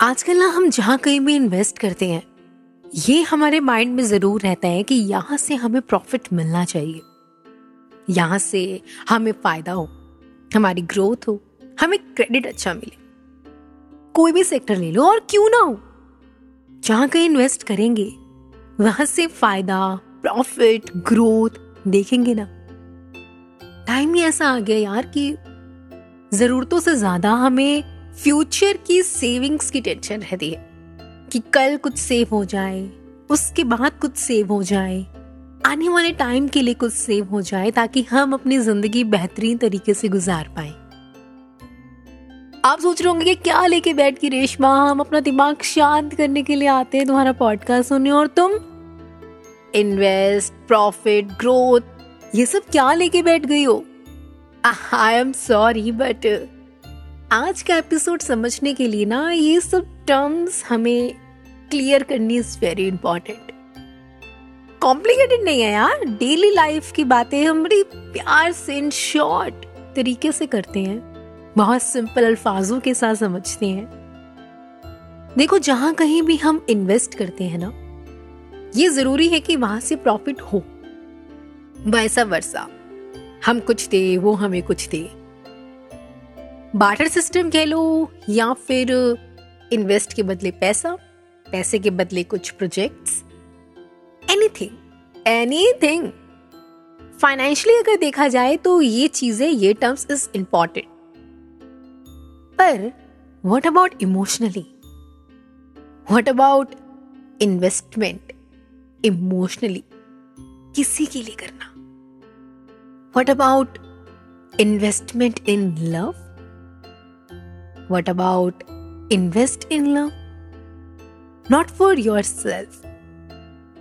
आजकल ना हम जहाँ कहीं भी इन्वेस्ट करते हैं, ये हमारे माइंड में ज़रूर रहता है कि यहाँ से हमें प्रॉफिट मिलना चाहिए। यहाँ से हमें फ़ायदा हो, हमारी ग्रोथ हो, हमें क्रेडिट अच्छा मिले। कोई भी सेक्टर ले लो और क्यों ना हो। जहाँ कहीं इन्वेस्ट करेंगे, वहाँ से फ़ायदा प्रॉफिट ग्रोथ देखेंगे ना। टाइम ही ऐसा आ गया यार कि जरूरतों से ज़्यादा हमें फ्यूचर की सेविंग्स की टेंशन रहती है कि कल कुछ सेव हो जाए, उसके बाद कुछ सेव हो जाए, आने वाले टाइम के लिए कुछ सेव हो जाए ताकि हम अपनी ज़िंदगी बेहतरीन तरीके से गुजार पाए। आप सोच रहे होंगे कि क्या लेके बैठ की रेशमा, हम अपना दिमाग शांत करने के लिए आते हैं तुम्हारा पॉडकास्ट सुनने और तुम? इन्वेस्ट प्रॉफिट ग्रोथ ये सब क्या लेके बैठ गई हो? आई एम सॉरी बट आज का एपिसोड समझने के लिए ना, ये सब टर्म्स हमें क्लियर करनी इज़ वेरी इंपॉर्टेंट कॉम्प्लिकेटेड नहीं है यार. डेली लाइफ की बातें हम बड़ी प्यार से इन शॉर्ट तरीके से करते हैं. बहुत सिंपल अल्फाजों के साथ समझते हैं. देखो, जहाँ कहीं भी हम इन्वेस्ट करते हैं ना, ये ज़रूरी है कि वहाँ से प्रॉफिट हो. वैसा वर्षा. हम कुछ दे, वो हमें कुछ दे. बाटर सिस्टम कह लो या फिर इन्वेस्ट के बदले पैसा, पैसे के बदले कुछ प्रोजेक्ट्स एनीथिंग एनीथिंग फाइनेंशियली अगर देखा जाए तो ये चीज़ें, ये टर्म्स इज़ इंपॉर्टेंट पर what about emotionally what about investment emotionally किसी के लिए करना? What about investment in love about invest in love not for yourself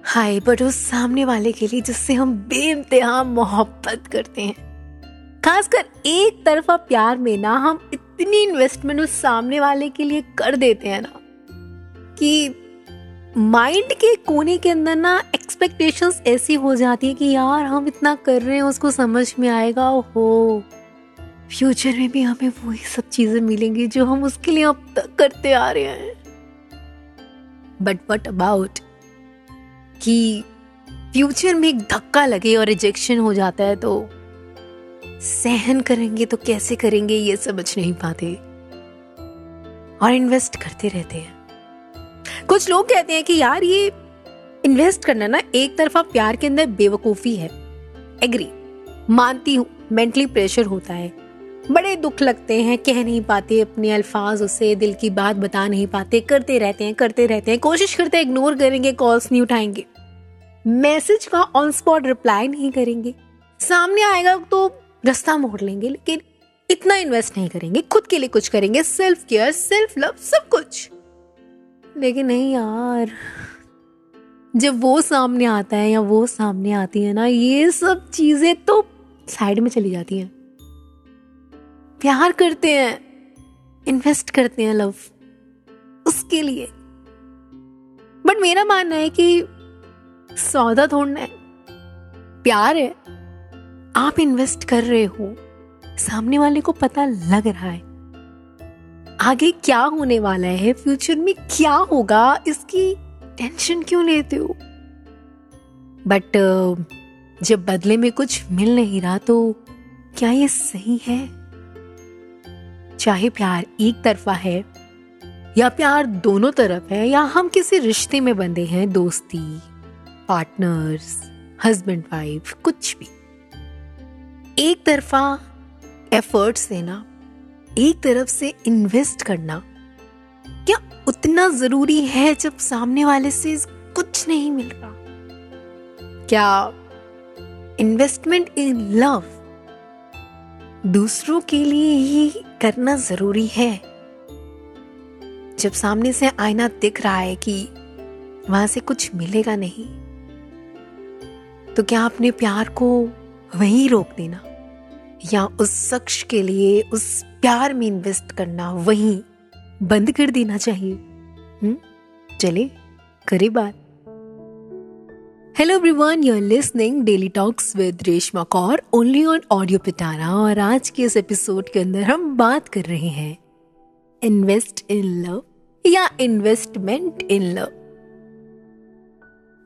हाय बट उस सामने वाले के लिए जिससे हम बेमतहा मोहब्बत करते हैं। खासकर एक तरफा प्यार में ना हम इतनी इन्वेस्टमेंट उस सामने वाले के लिए कर देते हैं ना, कि माइंड के कोने के अंदर ना एक्सपेक्टेशंस ऐसी हो जाती है कि यार हम इतना कर रहे हैं, उसको समझ में आएगा हो फ्यूचर में भी हमें वही सब चीज़ें मिलेंगी जो हम उसके लिए अब तक करते आ रहे हैं। बट वट अबाउट कि फ्यूचर में एक धक्का लगे और रिजेक्शन हो जाता है तो सहन करेंगे तो कैसे करेंगे ये समझ नहीं पाते। और इन्वेस्ट करते रहते हैं। कुछ लोग कहते हैं कि यार ये इन्वेस्ट करना ना एक तरफा प्यार के अंदर बेवकूफ़ी है। एग्री मानती हूँ मेंटली प्रेशर होता है। बड़े दुख लगते हैं, कह नहीं पाते, अपने अल्फाज उसे दिल की बात बता नहीं पाते, करते रहते हैं, करते रहते हैं, कोशिश करते हैं इग्नोर करेंगे कॉल्स नहीं उठाएँगे। मैसेज का ऑन स्पॉट रिप्लाई नहीं करेंगे। सामने आएगा तो रास्ता मोड़ लेंगे, लेकिन इतना इन्वेस्ट नहीं करेंगे, खुद के लिए कुछ करेंगे सेल्फ केयर सेल्फ लव सब कुछ। लेकिन नहीं यार, जब वो सामने आता है या वो सामने आती है ना, ये सब चीज़ें तो साइड में चली जाती हैं। प्यार करते हैं इन्वेस्ट करते हैं लव उसके लिए। बट मेरा मानना है कि सौदा थोड़ना है, प्यार है, आप इन्वेस्ट कर रहे हो, सामने वाले को पता लग रहा है, आगे क्या होने वाला है फ्यूचर में क्या होगा, इसकी टेंशन क्यों लेते हो? बट जब बदले में कुछ मिल नहीं रहा तो क्या ये सही है? चाहे प्यार एक तरफा है, या प्यार दोनों तरफ़ है, या हम किसी रिश्ते में बंधे हैं, दोस्ती पार्टनर्स हस्बैंड वाइफ कुछ भी। एक तरफा एफर्ट देना, एक तरफ़ से इन्वेस्ट करना, क्या उतना ज़रूरी है जब सामने वाले से कुछ नहीं मिल रहा? क्या इन्वेस्टमेंट इन लव दूसरों के लिए ही करना ज़रूरी है। जब सामने से आईना दिख रहा है कि वहाँ से कुछ मिलेगा नहीं तो क्या अपने प्यार को वहीं रोक देना? या उस शख्स के लिए उस प्यार में इन्वेस्ट करना वहीं बंद कर देना चाहिए? हम्म चले करे बात। Hello everyone you are listening daily talks with Reshma Kaur only on audio Pitara और आज के इस एपिसोड के अंदर हम बात कर रहे हैं इन्वेस्ट इन लव या इन्वेस्टमेंट इन लव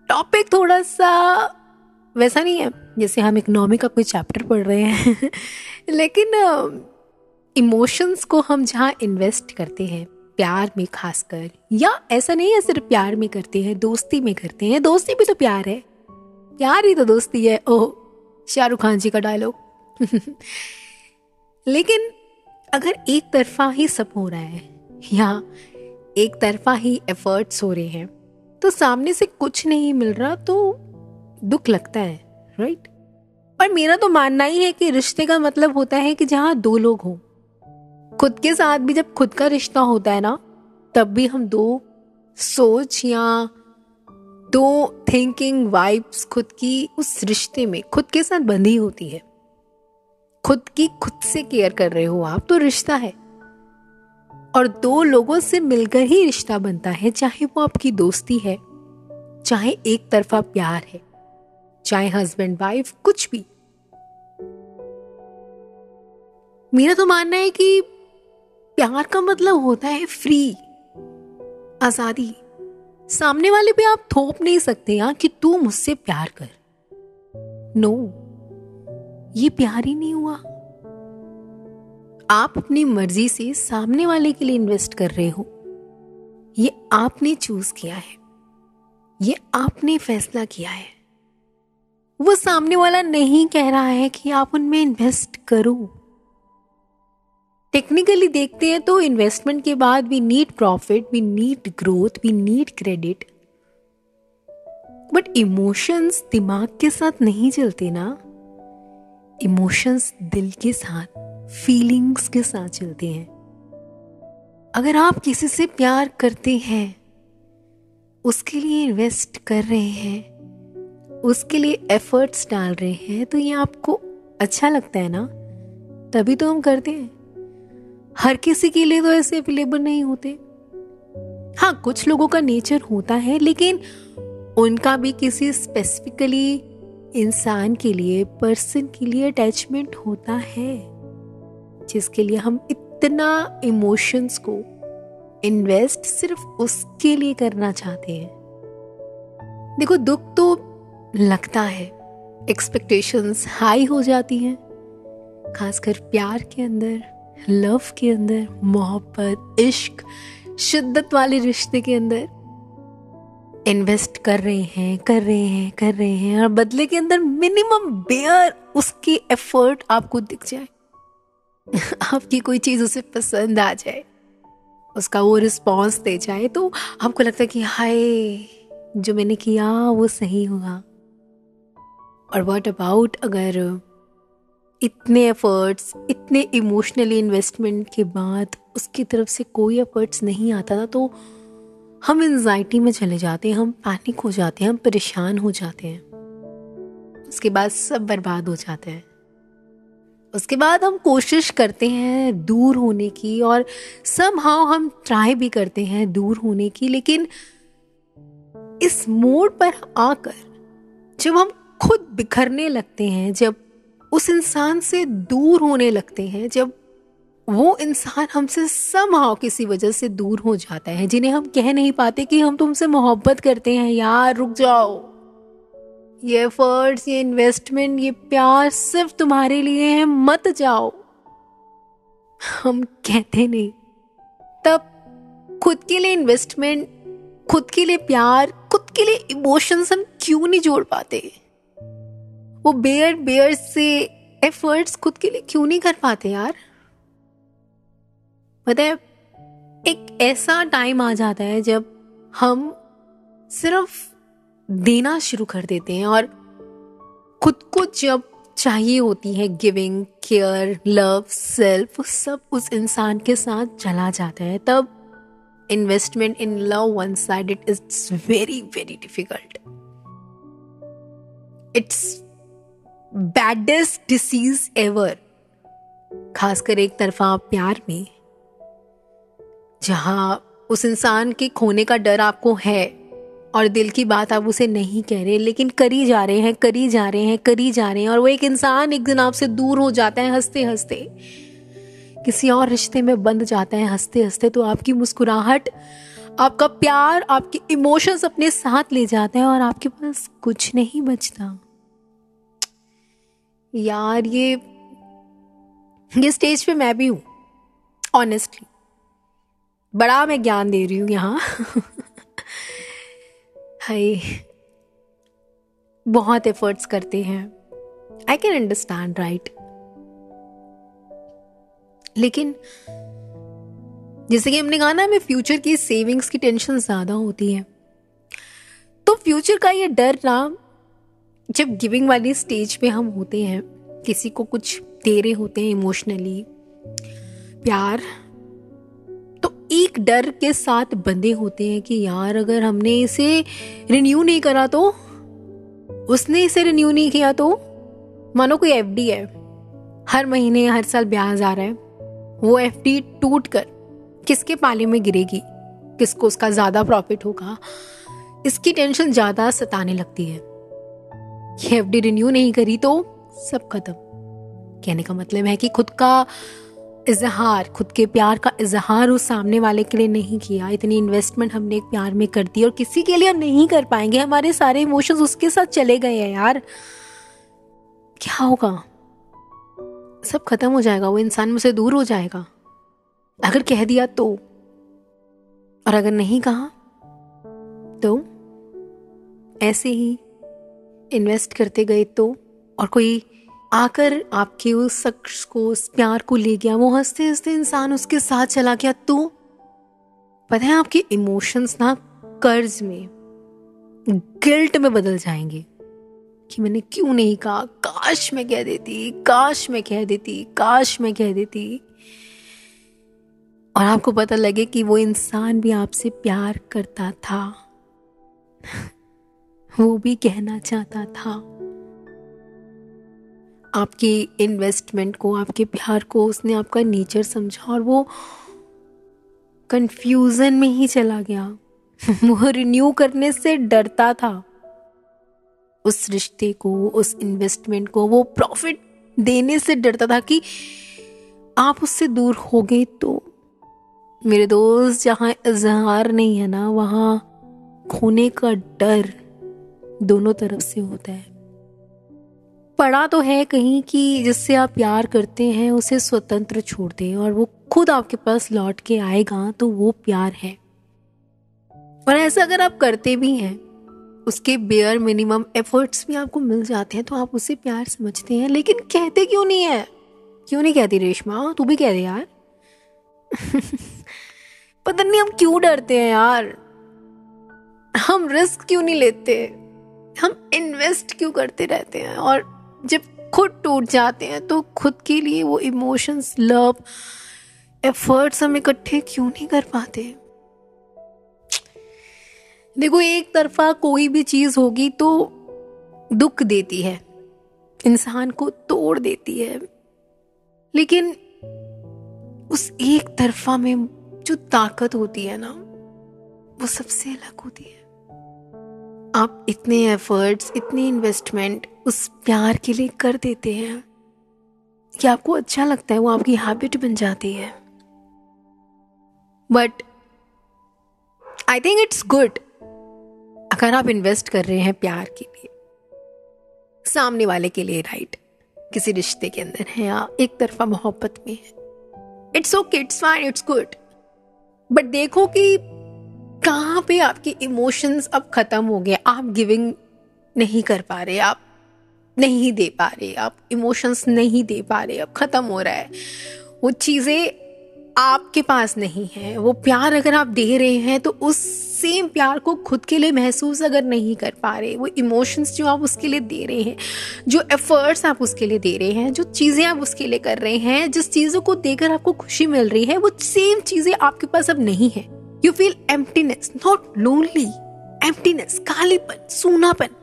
टॉपिक थोड़ा सा वैसा नहीं है, जैसे हम इकोनॉमी का कोई चैप्टर पढ़ रहे हैं। लेकिन इमोशंस को हम जहाँ इन्वेस्ट करते हैं प्यार में खासकर, या ऐसा नहीं है सिर्फ़ प्यार में करते हैं, दोस्ती में करते हैं। दोस्ती भी तो प्यार है। प्यार ही तो दोस्ती है। ओह, शाहरुख खान जी का डायलॉग लेकिन अगर एक तरफा ही सब हो रहा है, या एक तरफा ही एफर्ट्स हो रहे हैं तो सामने से कुछ नहीं मिल रहा तो दुख लगता है राइट और मेरा तो मानना ही है कि रिश्ते का मतलब होता है कि जहाँ दो लोग हों खुद के साथ भी जब खुद का रिश्ता होता है ना, तब भी हम दो सोच या दो थिंकिंग वाइब्स खुद की उस रिश्ते में, खुद के साथ बंधी होती है। खुद की खुद से केयर कर रहे हो आप तो रिश्ता है। और दो लोगों से मिलकर ही रिश्ता बनता है, चाहे वो आपकी दोस्ती है, चाहे एक तरफा प्यार है, चाहे हस्बैंड वाइफ कुछ भी। मेरा तो मानना है कि प्यार का मतलब होता है फ्री आज़ादी। सामने वाले पे आप थोप नहीं सकते यहाँ कि तू मुझसे प्यार कर। नो ये प्यार ही नहीं हुआ। आप अपनी मर्ज़ी से सामने वाले के लिए इन्वेस्ट कर रहे हो। ये आपने चूज़ किया है। ये आपने फैसला किया है। वो सामने वाला नहीं कह रहा है कि आप उनमें इन्वेस्ट करो। टेक्निकली देखते हैं तो इन्वेस्टमेंट के बाद we need profit we need growth we need credit but emotions दिमाग के साथ नहीं चलते ना? इमोशंस दिल के साथ फीलिंग्स के साथ चलते हैं. अगर आप किसी से प्यार करते हैं, उसके लिए इन्वेस्ट कर रहे हैं, उसके लिए एफर्ट्स डाल रहे हैं तो ये आपको अच्छा लगता है ना? तभी तो हम करते हैं। हर किसी के लिए तो ऐसे अवेलेबल नहीं होते। हाँ कुछ लोगों का नेचर होता है, लेकिन उनका भी किसी स्पेसिफिकली इंसान के लिए पर्सन के लिए अटैचमेंट होता है, जिसके लिए हम इतना इमोशंस को इन्वेस्ट सिर्फ़ उसके लिए करना चाहते हैं। देखो, दुख तो लगता है एक्सपेक्टेशंस हाई हो जाती हैं, खासकर प्यार के अंदर। लव के अंदर, मोहब्बत, इश्क, शिद्दत वाले रिश्ते के अंदर इन्वेस्ट कर रहे हैं, कर रहे हैं, कर रहे हैं और बदले के अंदर मिनिमम बेयर उसकी एफर्ट आपको दिख जाए। आपकी कोई चीज़ उसे पसंद आ जाए, उसका वो रिस्पॉन्स दे जाए तो आपको लगता है कि हाय, जो मैंने किया वो सही हुआ। और वॉट अबाउट अगर इतने एफर्ट्स इतने इमोशनली इन्वेस्टमेंट के बाद उसकी तरफ़ से कोई एफर्ट्स नहीं आता था तो हम एनजाइटी में चले जाते हैं, हम पैनिक हो जाते हैं, हम परेशान हो जाते हैं। उसके बाद सब बर्बाद हो जाते हैं। उसके बाद हम कोशिश करते हैं दूर होने की और सब हाँ हम ट्राई भी करते हैं दूर होने की, लेकिन इस मोड पर आकर जब हम खुद बिखरने लगते हैं, जब उस इंसान से दूर होने लगते हैं जब वो इंसान हमसे समहाव किसी वजह से दूर हो जाता है, जिन्हें हम कह नहीं पाते कि हम तुमसे मोहब्बत करते हैं। यार, रुक जाओ। ये एफर्ट्स ये इन्वेस्टमेंट ये प्यार सिर्फ़ तुम्हारे लिए है, मत जाओ। हम कहते नहीं। तब खुद के लिए इन्वेस्टमेंट खुद के लिए प्यार, खुद के लिए इमोशंस हम क्यों नहीं जोड़ पाते? वो बेयर बेयर से एफर्ट्स खुद के लिए क्यों नहीं कर पाते यार? पता है, एक ऐसा टाइम आ जाता है जब हम सिर्फ़ देना शुरू कर देते हैं और खुद को जब चाहिए होती है गिविंग केयर लव सेल्फ सब उस इंसान के साथ चला जाता है। तब investment in love one side it is very very difficult it's baddest disease ever खासकर एक तरफा प्यार में, जहाँ उस इंसान के खोने का डर आपको है और दिल की बात आप उसे नहीं कह रहे, लेकिन करी जा रहे हैं, करी जा रहे हैं, करी जा रहे हैं और वो एक इंसान एक दिन आपसे दूर हो जाता है हँसते हँसते किसी और रिश्ते में बंध जाता है हँसते हँसते तो आपकी मुस्कुराहट, आपका प्यार, आपके इमोशंस अपने साथ ले जाते हैं और आपके पास कुछ नहीं बचता। यार, ये ये स्टेज पे मैं भी हूँ ऑनेस्टली बड़ा मैं ज्ञान दे रही हूँ यहाँ। हाय। बहुत एफर्ट्स करते हैं। आई कैन अंडरस्टैंड राइट लेकिन, जैसे कि हमने कहा ना, हमें फ्यूचर की सेविंग्स की टेंशन ज़्यादा होती है। तो फ्यूचर का ये डर ना जब गिविंग वाली स्टेज पे हम होते हैं, किसी को कुछ दे रहे होते हैं इमोशनली प्यार तो एक डर के साथ बंधे होते हैं कि यार, अगर हमने इसे रिन्यू नहीं करा तो उसने इसे रिन्यू नहीं किया तो मानो कोई एफडी है, हर महीने, हर साल ब्याज आ रहा है, वो एफडी टूट कर किसके पाले में गिरेगी, किसको उसका ज़्यादा प्रॉफिट होगा, इसकी टेंशन ज़्यादा सताने लगती है। ये एफ़ रिन्यू नहीं करी तो सब खत्म। कहने का मतलब है कि खुद का इजहार, खुद के प्यार का इजहार उस सामने वाले के लिए नहीं किया। इतनी इन्वेस्टमेंट हमने प्यार में कर दी और किसी के लिए नहीं कर पाएँगे। हमारे सारे इमोशंस उसके साथ चले गए हैं यार। क्या होगा? सब खत्म हो जाएगा, वो इंसान मुझसे दूर हो जाएगा। अगर कह दिया तो। और अगर नहीं कहा तो ऐसे ही इन्वेस्ट करते गए तो? और कोई आकर आपके उस शख्स को, उस प्यार को ले गया? वो हँसते हँसते इंसान उसके साथ चला गया तो? पता है आपके इमोशंस ना कर्ज में गिल्ट में बदल जाएँगे। कि मैंने क्यों नहीं कहा? काश मैं कह देती, काश मैं कह देती, काश मैं कह देती। और आपको पता लगे कि वो इंसान भी आपसे प्यार करता था। वो भी कहना चाहता था। आपकी इन्वेस्टमेंट को, आपके प्यार को उसने आपका नेचर समझा और वो कंफ्यूजन में ही चला गया। वो रिन्यू करने से डरता था। उस रिश्ते को, उस इन्वेस्टमेंट को, वो प्रॉफिट देने से डरता था कि आप उससे दूर हो गए तो। मेरे दोस्त, जहाँ इजहार नहीं है ना, वहाँ खोने का डर दोनों तरफ़ से होता है। पढ़ा तो है कहीं कि जिससे आप प्यार करते हैं, उसे स्वतंत्र छोड़ दें और वो खुद आपके पास लौट के आएगा तो वो प्यार है। और ऐसा अगर आप करते भी हैं, उसके बेयर मिनिमम एफर्ट्स भी आपको मिल जाते हैं तो आप उसे प्यार समझते हैं। लेकिन कहते क्यों नहीं है? क्यों नहीं कहती रेशमा? तू भी कह दे यार। पता नहीं हम क्यों डरते हैं यार। हम रिस्क क्यों नहीं लेते? हम इन्वेस्ट क्यों करते रहते हैं? और जब खुद टूट जाते हैं तो खुद के लिए वो इमोशंस लव एफर्ट्स हम इकट्ठे क्यों नहीं कर पाते? देखो, एक तरफा कोई भी चीज़ होगी तो दुख देती है। इंसान को तोड़ देती है। लेकिन उस एक तरफा में जो ताकत होती है ना, वो सबसे अलग होती है। आप इतने एफर्ट्स इतनी इन्वेस्टमेंट उस प्यार के लिए कर देते हैं। कि आपको अच्छा लगता है, वो आपकी हैबिट बन जाती है। But I think it's good अगर आप इन्वेस्ट कर रहे हैं प्यार के लिए। सामने वाले के लिए राइट किसी रिश्ते के अंदर है, या एक तरफा मोहब्बत में है। It's okay it's fine it's good but देखो कि कहाँ पे आपके इमोशंस अब खत्म हो गए? आप गिविंग नहीं कर पा रहे, आप नहीं दे पा रहे, आप इमोशंस नहीं दे पा रहे, अब ख़त्म हो रहा है। वो चीज़ें आपके पास नहीं है। वो प्यार अगर आप दे रहे हैं तो उस सेम प्यार को खुद के लिए महसूस अगर नहीं कर पा रहे, वो इमोशंस जो आप उसके लिए दे रहे हैं, जो एफर्ट्स आप उसके लिए दे रहे हैं, जो चीज़ें आप उसके लिए कर रहे हैं, जिस चीज़ों को देकर आपको खुशी मिल रही है, वो सेम चीज़ें आपके पास अब नहीं है। You feel emptiness not lonely emptiness कालीपन सूनापन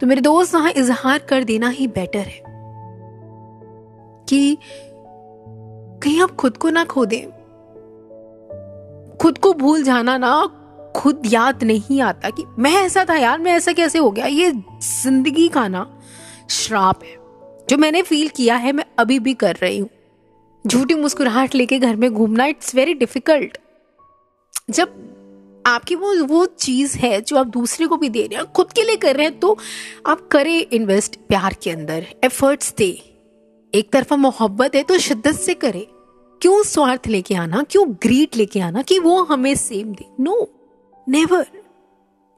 तो मेरे दोस्त वहाँ इजहार कर देना ही बेटर है कि कहीं आप खुद को ना खो दें खुद को भूल जाना ना, खुद याद नहीं आता कि मैं ऐसा था यार, मैं ऐसा कैसे हो गया? ये ज़िंदगी का ना श्राप है। जो मैंने फील किया है, मैं अभी भी कर रही हूँ। झूठी मुस्कुराहट लेके घर में घूमना इट्स वेरी डिफ़िकल्ट जब आपकी वो वो चीज़ है जो आप दूसरे को भी दे रहे हैं, खुद के लिए कर रहे हैं तो आप करें इन्वेस्ट प्यार के अंदर एफर्ट्स दे। एक तरफा मोहब्बत है तो शिद्दत से करे। क्यों स्वार्थ लेके आना? क्यों ग्रीट लेके आना कि वो हमें सेम दे? नो नेवर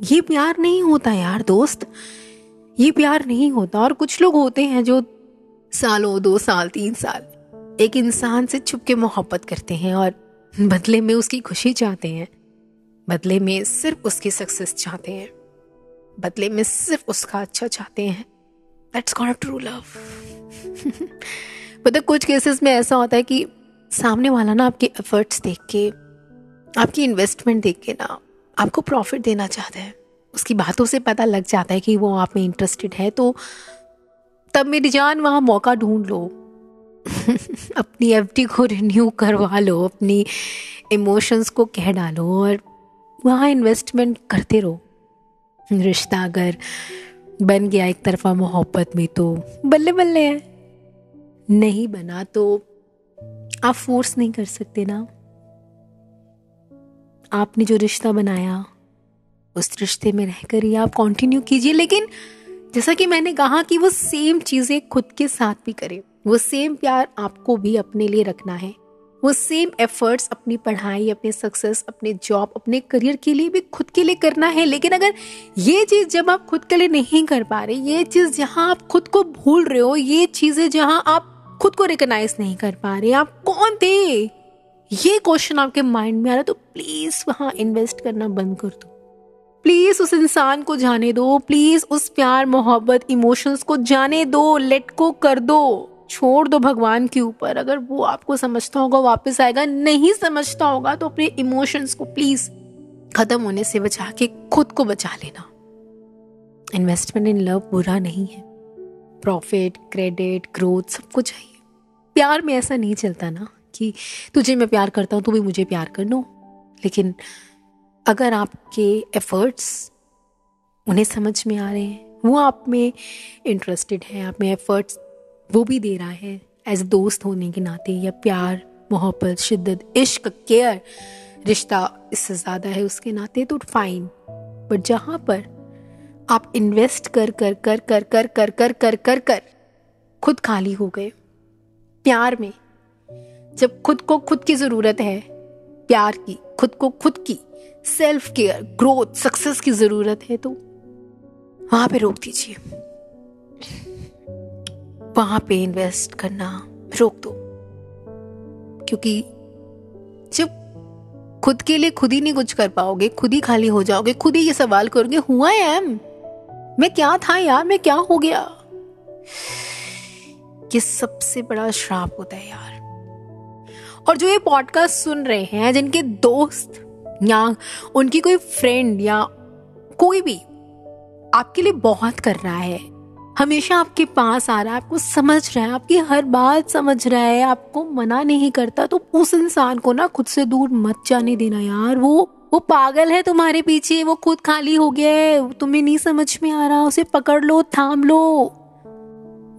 ये प्यार नहीं होता यार, दोस्त। ये प्यार नहीं होता। और कुछ लोग होते हैं जो सालों, दो साल, तीन साल एक इंसान से छुप के मोहब्बत करते हैं और बदले में उसकी खुशी चाहते हैं, बदले में सिर्फ़ उसकी सक्सेस चाहते हैं, बदले में सिर्फ़ उसका अच्छा चाहते हैं। दैट्स कॉल्ड ट्रू लव मतलब कुछ केसेस में ऐसा होता है कि सामने वाला ना आपके एफर्ट्स देख के, आपकी इन्वेस्टमेंट देख के ना आपको प्रॉफिट देना चाहता है। उसकी बातों से पता लग जाता है कि वो आप में इंटरेस्टेड है तो तब मेरी जान वहाँ मौका ढूंढ लो। अपनी एफ़ को रिन्यू करवा लो, अपनी इमोशंस को कह डालो और वहाँ इन्वेस्टमेंट करते रहो। रिश्ता अगर बन गया एक तरफा मोहब्बत में तो बल्ले बल्ले है। नहीं बना तो आप फोर्स नहीं कर सकते ना। आपने जो रिश्ता बनाया, उस रिश्ते में रहकर ही आप कंटिन्यू कीजिए। लेकिन जैसा कि मैंने कहा कि वो सेम चीज़ें खुद के साथ भी करें। वो सेम प्यार आपको भी अपने लिए रखना है। वो सेम एफर्ट्स अपनी पढ़ाई, अपने सक्सेस अपने जॉब अपने करियर के लिए भी खुद के लिए करना है। लेकिन अगर ये चीज़ जब आप खुद के लिए नहीं कर पा रहे, ये चीज़ जहाँ आप खुद को भूल रहे हो, ये चीज़ें जहाँ आप खुद को रिकॉग्नाइज नहीं कर पा रहे, आप कौन थे? ये क्वेश्चन आपके माइंड में आ रहा है तो प्लीज़ वहाँ इन्वेस्ट करना बंद कर दो। प्लीज़ उस इंसान को जाने दो। प्लीज़ उस प्यार, मोहब्बत इमोशंस को जाने दो। लेट को कर दो। छोड़ दो भगवान के ऊपर। अगर वो आपको समझता होगा, वापस आएगा, नहीं समझता होगा तो अपने इमोशंस को प्लीज़ खत्म होने से बचा के खुद को बचा लेना। इन्वेस्टमेंट इन लव बुरा नहीं है। प्रॉफिट क्रेडिट ग्रोथ सब कुछ चाहिए प्यार में ऐसा नहीं चलता ना कि तुझे मैं प्यार करता हूँ, तू भी मुझे प्यार कर नो लेकिन अगर आपके एफर्ट्स उन्हें समझ में आ रहे हैं, वो आप में इंटरेस्टेड है, आप में एफर्ट्स वो भी दे रहा है एज दोस्त होने के नाते या प्यार मोहब्बत शिद्दत इश्क केयर रिश्ता इससे ज़्यादा है उसके नाते तो फाइन बट जहाँ पर आप इन्वेस्ट कर कर कर कर कर कर कर कर कर कर खुद खाली हो गए प्यार में जब खुद को खुद की ज़रूरत है प्यार की खुद को खुद की सेल्फ केयर ग्रोथ सक्सेस की ज़रूरत है तो वहाँ पे रोक दीजिए वहाँ पे इन्वेस्ट करना रोक दो। क्योंकि जब खुद के लिए खुद ही नहीं कुछ कर पाओगे, खुद ही खाली हो जाओगे, खुद ही ये सवाल करोगे हुआ एम मैं क्या था यार? मैं क्या हो गया? ये सबसे बड़ा श्राप होता है यार। और जो ये पॉडकास्ट सुन रहे हैं, जिनके दोस्त या उनकी कोई फ्रेंड या कोई भी आपके लिए बहुत कर रहा है हमेशा आपके पास आ रहा है, आपको समझ रहा है, आपकी हर बात समझ रहा है, आपको मना नहीं करता तो उस इंसान को ना खुद से दूर मत जाने देना यार। वो वो पागल है तुम्हारे पीछे, वो खुद खाली हो गया है, तुम्हें नहीं समझ में आ रहा, उसे पकड़ लो, थाम लो।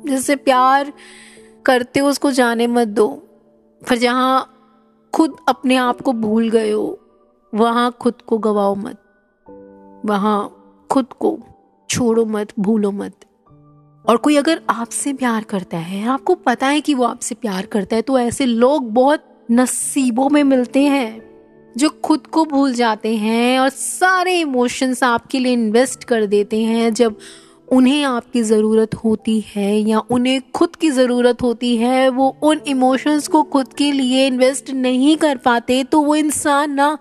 जिससे प्यार करते हो, उसको जाने मत दो। फिर जहाँ खुद अपने आप को भूल गए हो, वहाँ खुद को गवाओ मत। वहाँ खुद को छोड़ो मत, भूलो मत। और कोई अगर आपसे प्यार करता है, आपको पता है कि वो आपसे प्यार करता है तो ऐसे लोग बहुत नसीबों में मिलते हैं, जो खुद को भूल जाते हैं और सारे इमोशंस आपके लिए इन्वेस्ट कर देते हैं जब उन्हें आपकी ज़रूरत होती है या उन्हें खुद की ज़रूरत होती है, वो उन इमोशंस को खुद के लिए इन्वेस्ट नहीं कर पाते तो वो इंसान ना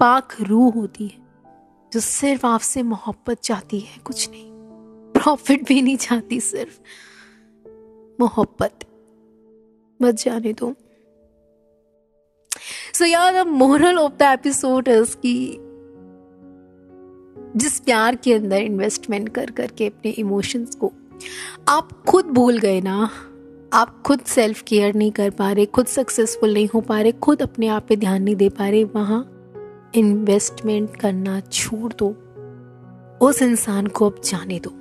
पाक रूह होती है, जो सिर्फ़ आपसे मोहब्बत चाहती है, कुछ नहीं। प्रॉफिट भी नहीं चाहती सिर्फ़। मोहब्बत। मत जाने दो। सो यार moral of the episode is की जिस प्यार के अंदर इन्वेस्टमेंट कर करके अपने इमोशंस को, आप खुद भूल गए ना। आप खुद सेल्फ केयर नहीं कर पा रहे, खुद सक्सेसफुल नहीं हो पा रहे, खुद अपने आप पे ध्यान नहीं दे पा रहे, वहाँ इन्वेस्टमेंट करना छोड़ दो। उस इंसान को अब जाने दो।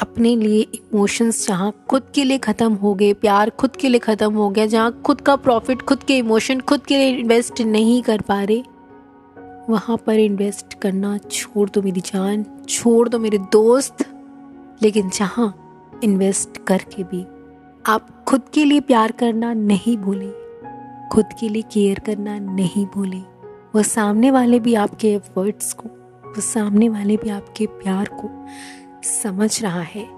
अपने लिए इमोशंस जहाँ खुद के लिए ख़त्म हो गए, प्यार खुद के लिए ख़त्म हो गया, जहाँ खुद का प्रॉफिट खुद के इमोशन खुद के लिए इन्वेस्ट नहीं कर पा रहे, वहाँ पर इन्वेस्ट करना छोड़ दो मेरी जान, छोड़ दो मेरे दोस्त। लेकिन जहाँ इन्वेस्ट करके भी आप खुद के लिए प्यार करना नहीं भूलें, खुद के लिए केयर करना नहीं भूलें, वो सामने वाले भी आपके एफर्ट्स को, वो सामने वाले भी आपके प्यार को समझ रहा है।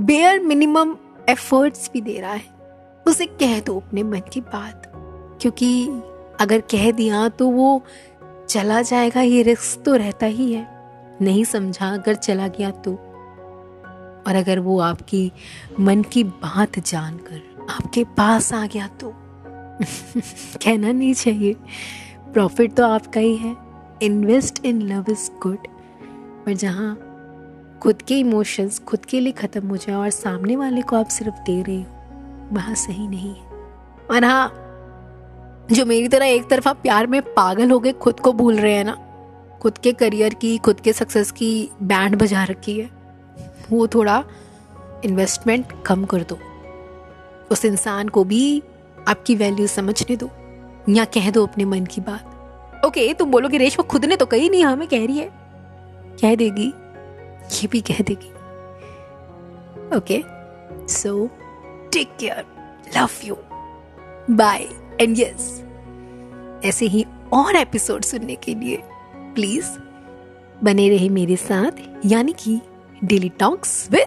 बेयर मिनिमम एफर्ट्स भी दे रहा है। उसे कह दो अपने मन की बात। क्योंकि अगर कह दिया तो वो चला जाएगा, ये रिस्क तो रहता ही है। नहीं समझा अगर चला गया तो। और अगर वो आपकी मन की बात जानकर आपके पास आ गया तो। कहना नहीं चाहिए। प्रॉफिट तो आपका ही है। Invest in love is good पर जहाँ खुद के इमोशंस खुद के लिए ख़त्म हो जाए और सामने वाले को आप सिर्फ़ दे रहे हो। वहाँ सही नहीं है। और हाँ जो मेरी तरह एक तरफा प्यार में पागल हो गए, खुद को भूल रहे हैं ना, खुद के करियर की, खुद के सक्सेस की बैंड बजा रखी है, वो थोड़ा इन्वेस्टमेंट कम कर दो। उस इंसान को भी आपकी वैल्यू समझने दो, या कह दो अपने मन की बात। ओके तुम बोलोगे, रेशमा खुद ने तो कही नहीं हमें कह रही है। कह देगी। ये भी कह देगी। Okay so take care love you bye and yes ऐसे ही और एपिसोड सुनने के लिए प्लीज़ बने रहे मेरे साथ, यानी कि daily talks with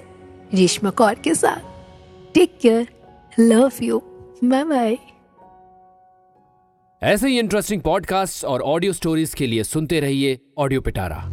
Reshma Kaur के साथ। Take care love you bye bye ऐसे ही इंटरेस्टिंग पॉडकास्ट और ऑडियो स्टोरीज के लिए सुनते रहिए ऑडियो पिटारा